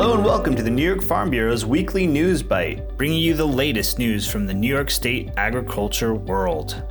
Hello and welcome to the New York Farm Bureau's weekly news bite, bringing you the latest news from the New York State agriculture world.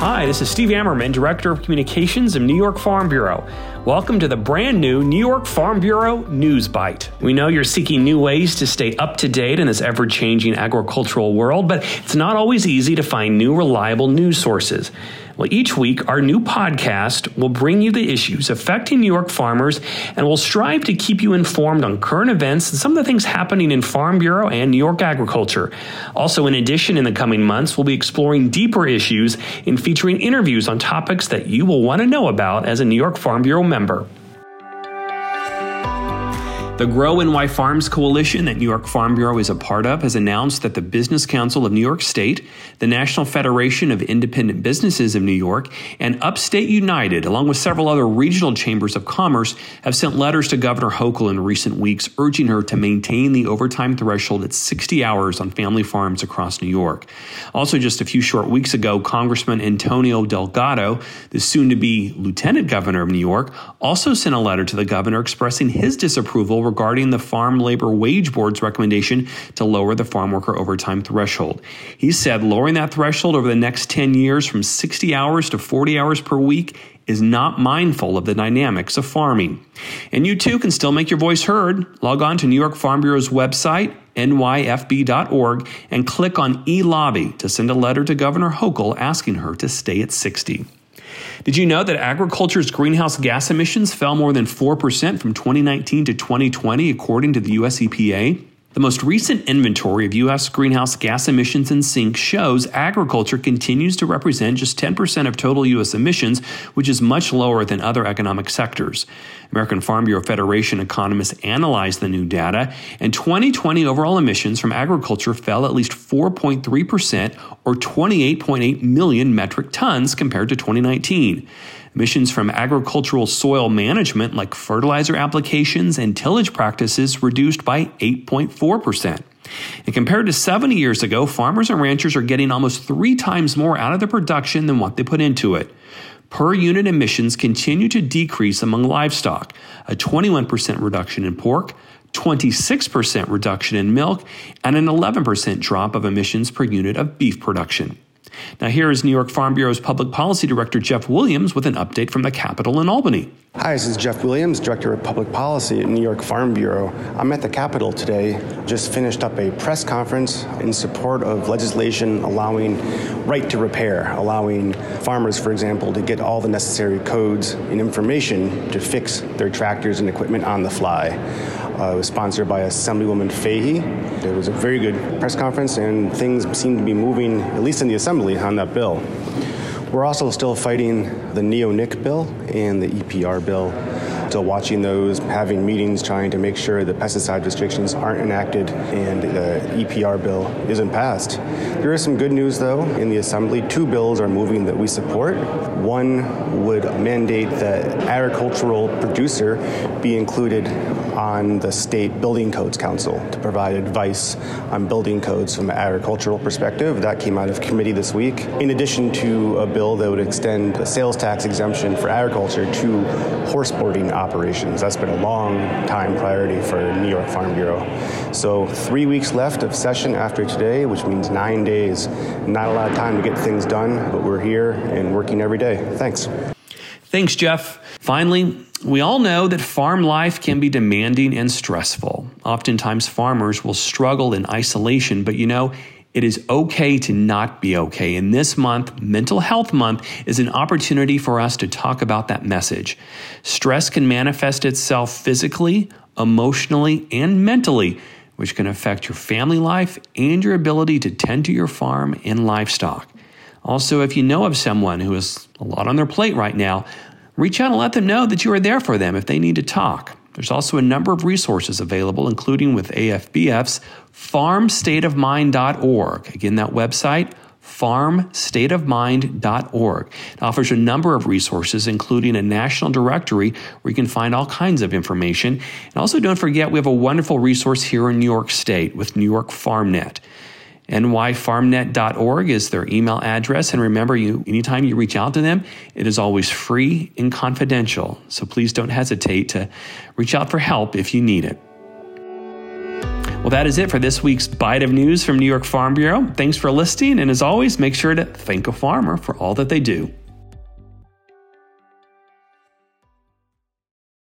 Hi, this is Steve Ammerman, Director of Communications of New York Farm Bureau. Welcome to the brand new New York Farm Bureau News Byte. We know you're seeking new ways to stay up to date in this ever changing agricultural world, but it's not always easy to find new, reliable news sources. Well, each week, our new podcast will bring you the issues affecting New York farmers and will strive to keep you informed on current events and some of the things happening in Farm Bureau and New York agriculture. Also, in addition, in the coming months, we'll be exploring deeper issues and featuring interviews on topics that you will want to know about as a New York Farm Bureau member. The Grow NY Farms Coalition that New York Farm Bureau is a part of has announced that the Business Council of New York State, the National Federation of Independent Businesses of New York, and Upstate United, along with several other regional chambers of commerce, have sent letters to Governor Hochul in recent weeks urging her to maintain the overtime threshold at 60 hours on family farms across New York. Also, just a few short weeks ago, Congressman Antonio Delgado, the soon to be Lieutenant Governor of New York, also sent a letter to the governor expressing his disapproval regarding the Farm Labor Wage Board's recommendation to lower the farm worker overtime threshold. He said lowering that threshold over the next 10 years from 60 hours to 40 hours per week is not mindful of the dynamics of farming. And you too can still make your voice heard. Log on to New York Farm Bureau's website, nyfb.org, and click on e lobby to send a letter to Governor Hochul asking her to stay at 60. Did you know that agriculture's greenhouse gas emissions fell more than 4% from 2019 to 2020, according to the US EPA? The most recent inventory of U.S. greenhouse gas emissions and sinks shows agriculture continues to represent just 10% of total U.S. emissions, which is much lower than other economic sectors. American Farm Bureau Federation economists analyzed the new data, and 2020 overall emissions from agriculture fell at least 4.3%, or 28.8 million metric tons compared to 2019. Emissions from agricultural soil management, like fertilizer applications and tillage practices, reduced by 8.4%. And compared to 70 years ago, farmers and ranchers are getting almost three times more out of their production than what they put into it. Per unit emissions continue to decrease among livestock, a 21% reduction in pork, 26% reduction in milk, and an 11% drop of emissions per unit of beef production. Now, here is New York Farm Bureau's Public Policy Director Jeff Williams with an update from the Capitol in Albany. Hi, this is Jeff Williams, Director of Public Policy at New York Farm Bureau. I'm at the Capitol today, just finished up a press conference in support of legislation allowing right to repair, allowing farmers, for example, to get all the necessary codes and information to fix their tractors and equipment on the fly. Uh, it was sponsored by Assemblywoman Fahey. It was a very good press conference, and things seem to be moving, at least in the Assembly, on that bill. We're also still fighting the NeoNIC bill and the EPR bill. Still watching those, having meetings, trying to make sure the pesticide restrictions aren't enacted and the EPR bill isn't passed. There is some good news, though, in the Assembly. Two bills are moving that we support. One would mandate that agricultural producer be included on the state building codes council to provide advice on building codes from an agricultural perspective. That came out of committee this week. In addition to a bill that would extend the sales tax exemption for agriculture to horse boarding operations. That's been a long time priority for New York Farm Bureau. So three weeks left of session after today, which means nine days. Not a lot of time to get things done, but we're here and working every day. Thanks. Thanks, Jeff. Finally, we all know that farm life can be demanding and stressful. Oftentimes, farmers will struggle in isolation, but you know, it is okay to not be okay. And this month, Mental Health Month, is an opportunity for us to talk about that message. Stress can manifest itself physically, emotionally, and mentally, which can affect your family life and your ability to tend to your farm and livestock. Also, if you know of someone who has a lot on their plate right now, reach out and let them know that you are there for them if they need to talk. There's also a number of resources available, including with AFBF's farmstateofmind.org. Again, that website, farmstateofmind.org. It offers a number of resources, including a national directory where you can find all kinds of information. And also, don't forget, we have a wonderful resource here in New York State with New York FarmNet. nyfarmnet.org is their email address. And remember, you anytime you reach out to them, it is always free and confidential. So please don't hesitate to reach out for help if you need it. Well, that is it for this week's Bite of News from New York Farm Bureau. Thanks for listening, and as always, make sure to thank a farmer for all that they do.